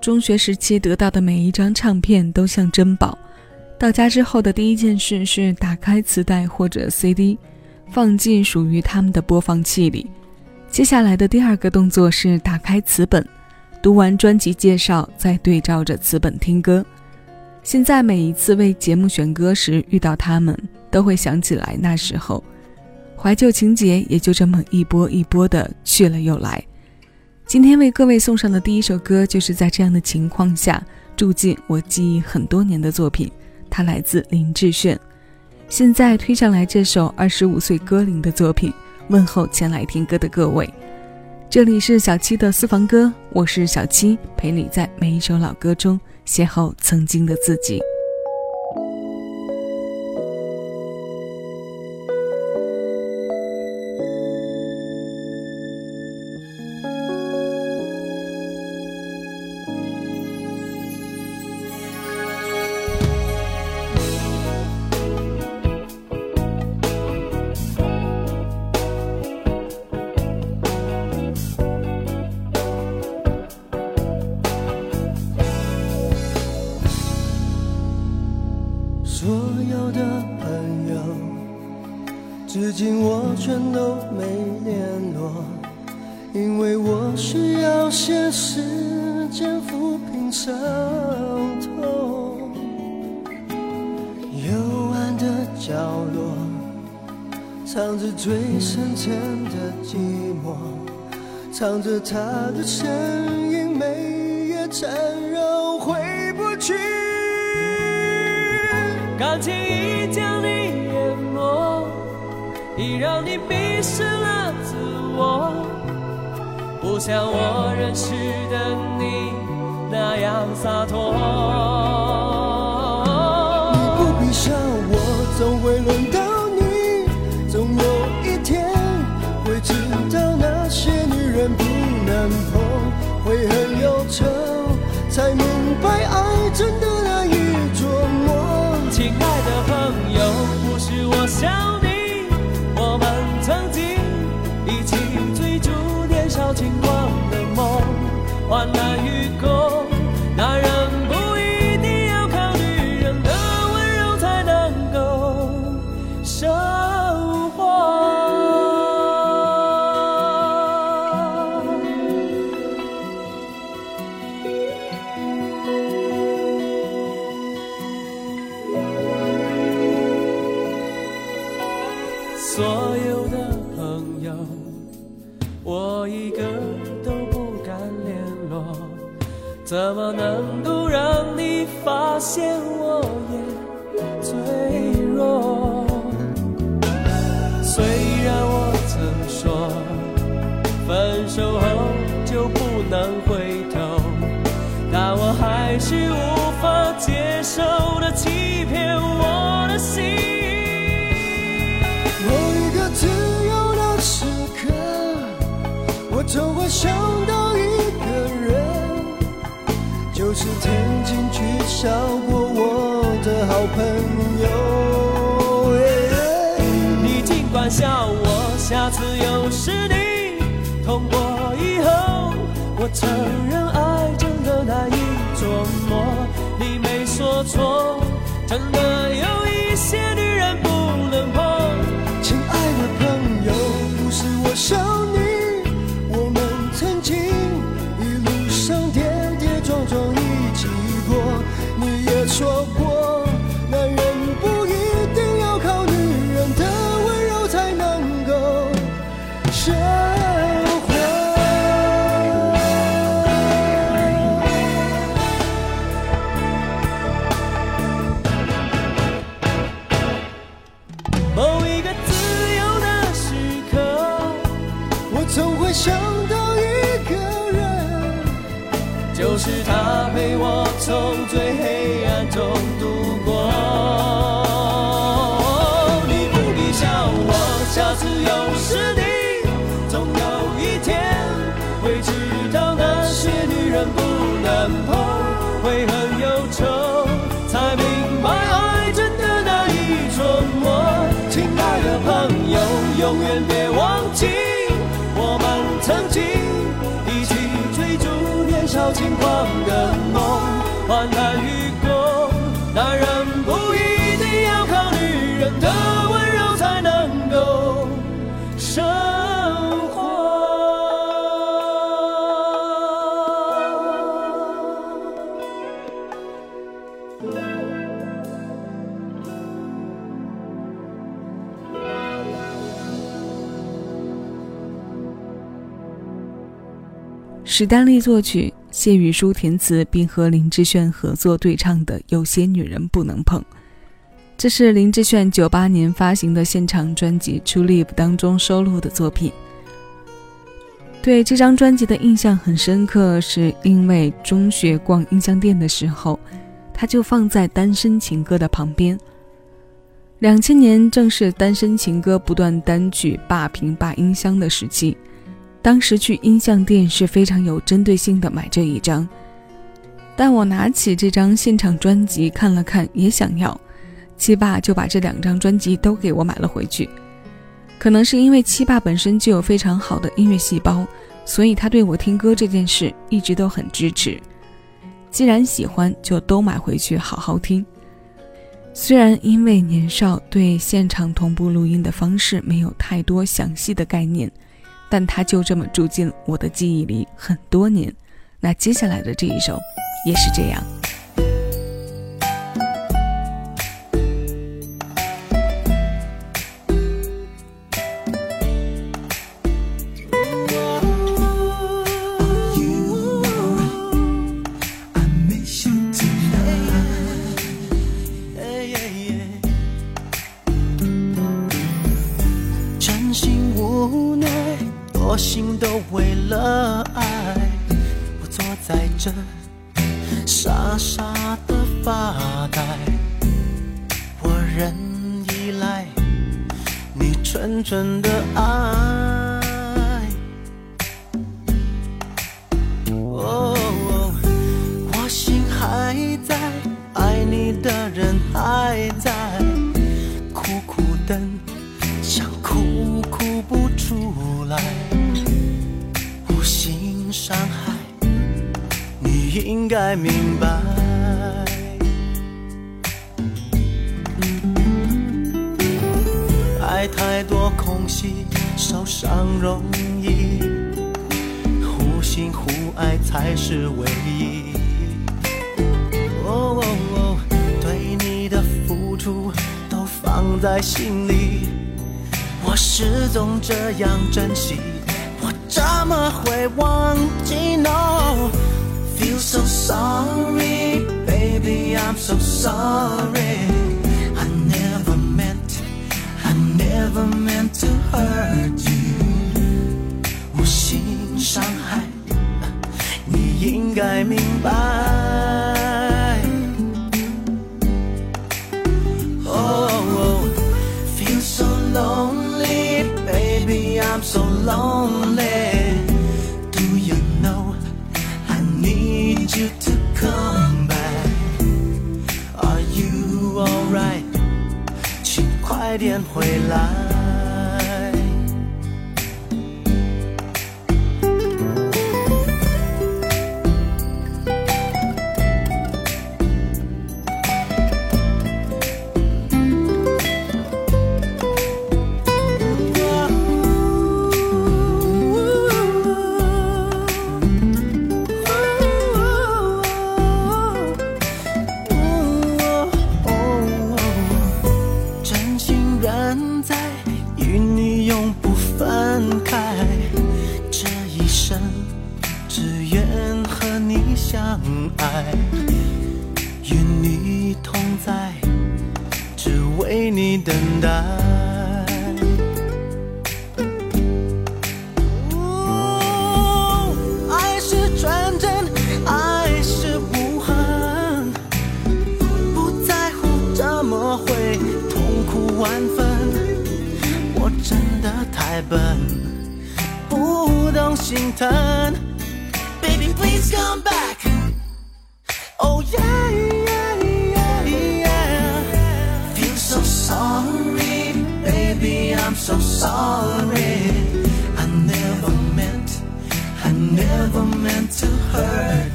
中学时期得到的每一张唱片都像珍宝，到家之后的第一件事是打开磁带或者 CD，放进属于他们的播放器里。接下来的第二个动作是打开词本，读完专辑介绍，再对照着词本听歌。现在每一次为节目选歌时遇到他们，都会想起来那时候，怀旧情节也就这么一波一波的去了又来。今天为各位送上的第一首歌，就是在这样的情况下住进我记忆很多年的作品。它来自林志炫。现在推上来这首二十五岁歌龄的作品，问候前来听歌的各位。这里是小七的私房歌，我是小七，陪你在每一首老歌中邂逅曾经的自己。联络，因为我需要些时间抚平伤痛。幽暗的角落，藏着最深沉的寂寞，藏着他的身影，每夜缠绕回不去，感情已将你淹没。已让你迷失了自我，不像我认识的你那样洒脱。你不必笑，我总会轮所有的朋友，我一个都不敢联络，怎么能够让你发现我也脆弱？的好朋友。你尽管笑我，下次又是你。痛过以后，我承认爱真的难以捉摸。你没说错，真的有轻狂的梦，患难与共。男人不一定要靠女人的温柔才能够生活。史丹利作曲，谢雨舒填词，并和林志炫合作对唱的《有些女人不能碰》，这是林志炫九八年发行的现场专辑《True Live》当中收录的作品。对这张专辑的印象很深刻，是因为中学逛音像店的时候，它就放在《单身情歌》的旁边。两千年正是《单身情歌》不断单曲霸屏霸音箱的时期。当时去音像店是非常有针对性的买这一张，但我拿起这张现场专辑看了看，也想要，七爸就把这两张专辑都给我买了回去。可能是因为七爸本身就有非常好的音乐细胞，所以他对我听歌这件事一直都很支持。既然喜欢，就都买回去好好听。虽然因为年少，对现场同步录音的方式没有太多详细的概念。但它就这么住进我的记忆里很多年。那接下来的这一首也是这样。都为了爱，我坐在这傻傻的发呆。我仍依赖你纯纯的爱。应该明白。爱太多空隙，受伤容易，互信互爱才是唯一。对你的付出都放在心里，我始终这样珍惜。我怎么会忘记？No, feel so sorry, baby, I'm so sorry. I never meant, I never meant to hurt you. 无心伤害，你应该明白。Oh, feel so lonely, baby, I'm so lonely. 快点回来。为你等待，爱是纯真，爱是无痕，不在乎怎么会痛苦万分。我真的太笨，不懂心疼。Baby please come back, oh yeah. So sorry. I never meant, I never meant to hurt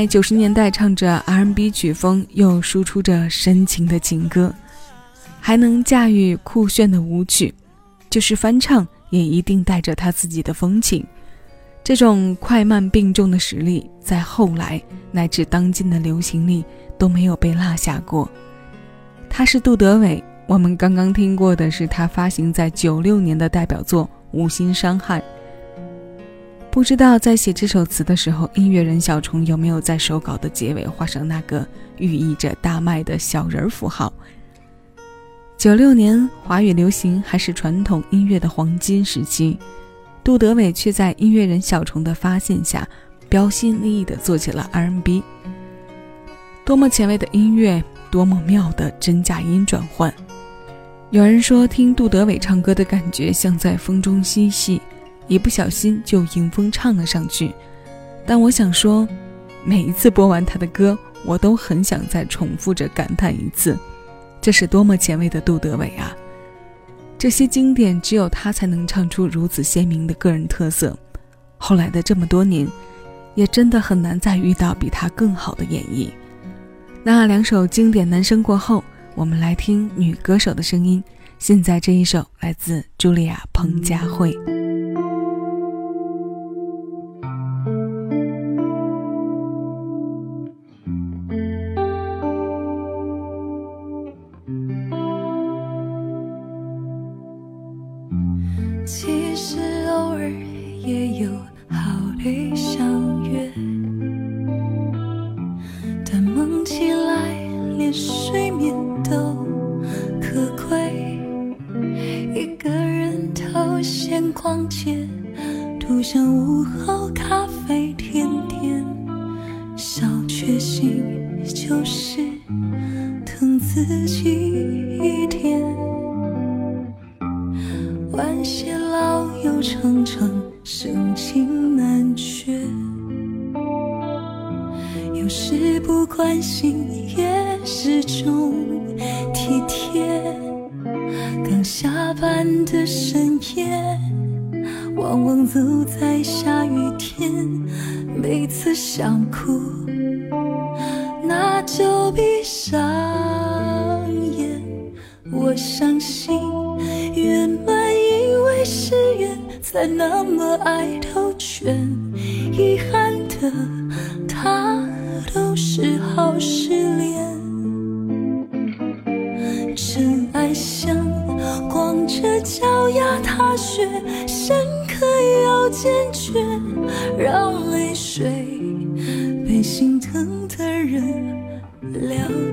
在九十年代唱着 R&B 曲风，又输出着深情的情歌，还能驾驭酷炫的舞曲，就是翻唱也一定带着他自己的风情。这种快慢并重的实力，在后来乃至当今的流行里都没有被落下过。他是杜德伟，我们刚刚听过的是他发行在九六年的代表作《无心伤害》。不知道在写这首词的时候，音乐人小虫有没有在手稿的结尾画上那个寓意着大卖的小人儿符号？九六年华语流行还是传统音乐的黄金时期，杜德伟却在音乐人小虫的发现下，标新立异地做起了 R&B。多么前卫的音乐，多么妙的真假音转换。有人说，听杜德伟唱歌的感觉像在风中嬉戏。一不小心就迎风唱了上去，但我想说，每一次播完他的歌，我都很想再重复着感叹一次，这是多么前卫的杜德伟啊！这些经典只有他才能唱出如此鲜明的个人特色。后来的这么多年，也真的很难再遇到比他更好的演绎。那两首经典男声过后，我们来听女歌手的声音。现在这一首来自茱莉亚·彭佳慧。起来连睡眠都可贵。一个人偷闲逛街，独享午后咖啡甜点，小确幸就是想哭，那就闭上眼。我相信，圆满因为是缘，才那么爱兜圈。遗憾的，它都是好失恋。真爱像光着脚丫踏雪，深刻要坚决，让泪水了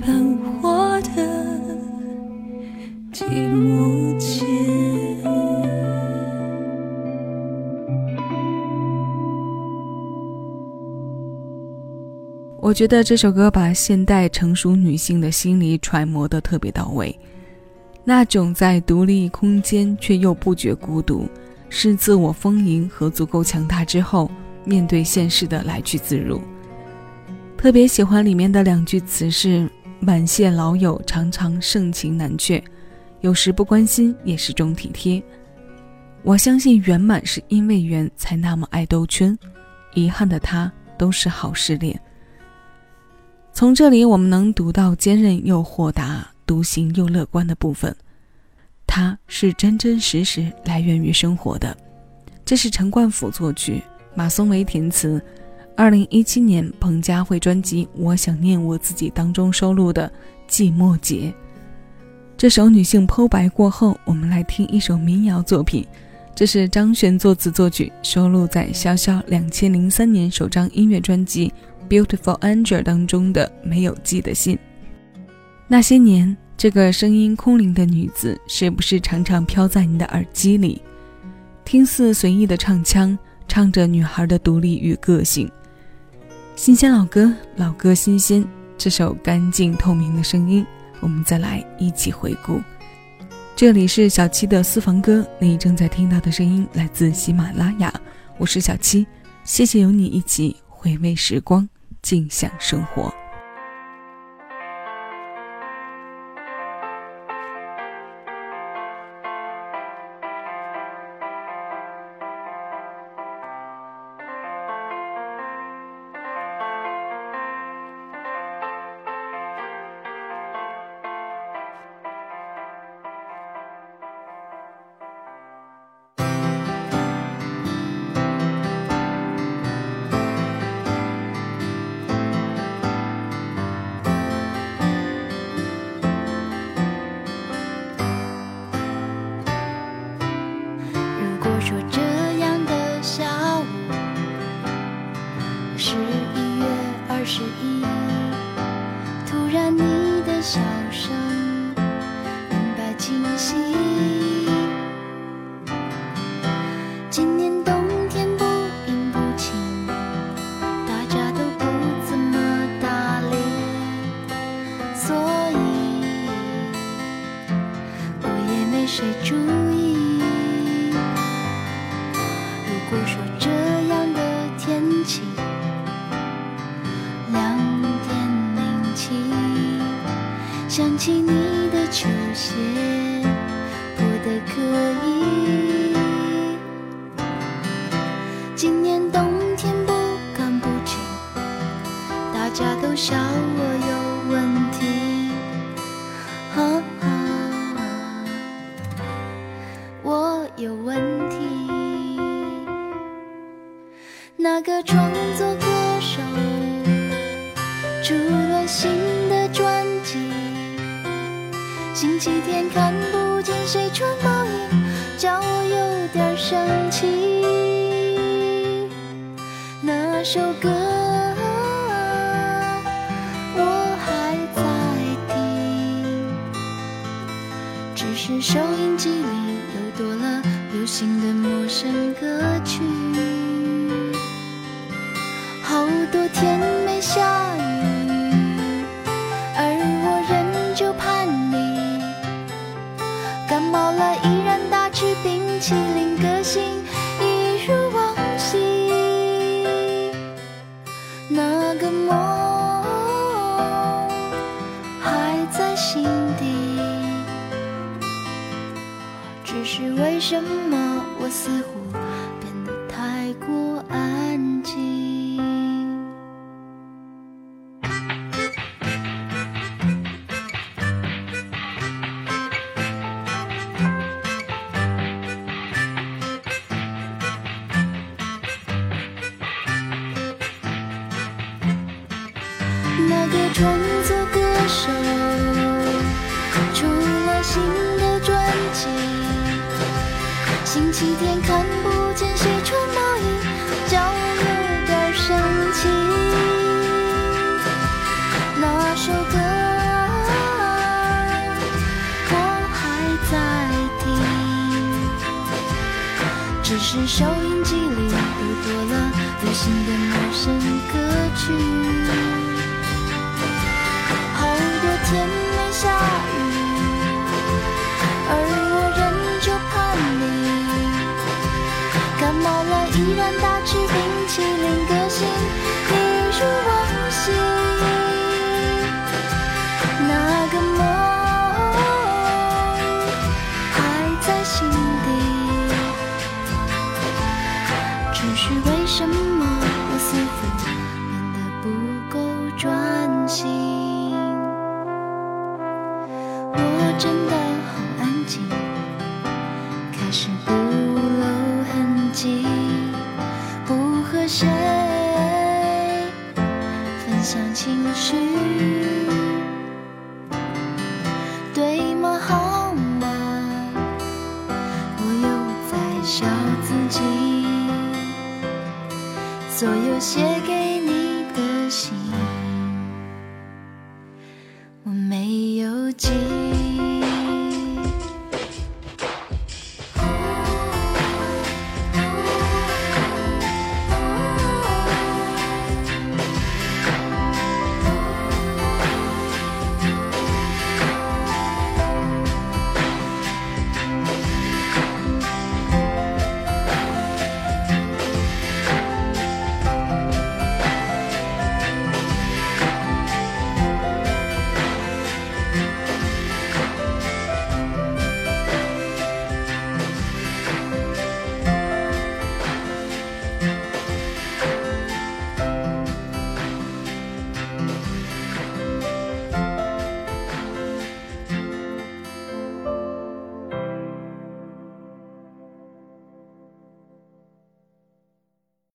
伴我的寂寞间。我觉得这首歌把现代成熟女性的心理揣摩的特别到位，那种在独立空间却又不觉孤独，是自我丰盈和足够强大之后面对现实的来去自如。特别喜欢里面的两句词是满谢老友常常盛情难却，有时不关心也是种体贴。”我相信圆满是因为圆才那么爱兜圈，遗憾的他都是好失恋。从这里我们能读到坚韧又豁达、独行又乐观的部分，它是真真实实来源于生活的。这是陈冠甫作曲，马松维填词，二零一七年彭佳慧专辑《我想念我自己》当中收录的《寂寞节》。这首女性剖白过后，我们来听一首民谣作品，这是张悬作词作曲，收录在潇潇两千零三年首张音乐专辑。Beautiful Angel 当中的没有寄的信。那些年，这个声音空灵的女子，是不是常常飘在你的耳机里，听似随意的唱腔，唱着女孩的独立与个性。新鲜老歌，老歌新鲜，这首干净透明的声音，我们再来一起回顾。这里是小七的私房歌，你正在听到的声音来自喜马拉雅，我是小七，谢谢有你一起回味时光。尽享生活。如果说首歌我还在听，只是收音机里又多了流行的陌生歌曲。是为什么我似乎收音机里又多了流行的陌生歌曲。心。我真的好安静开始不留痕迹不和谁分享情绪。对吗？好吗？我又在笑自己。所有写给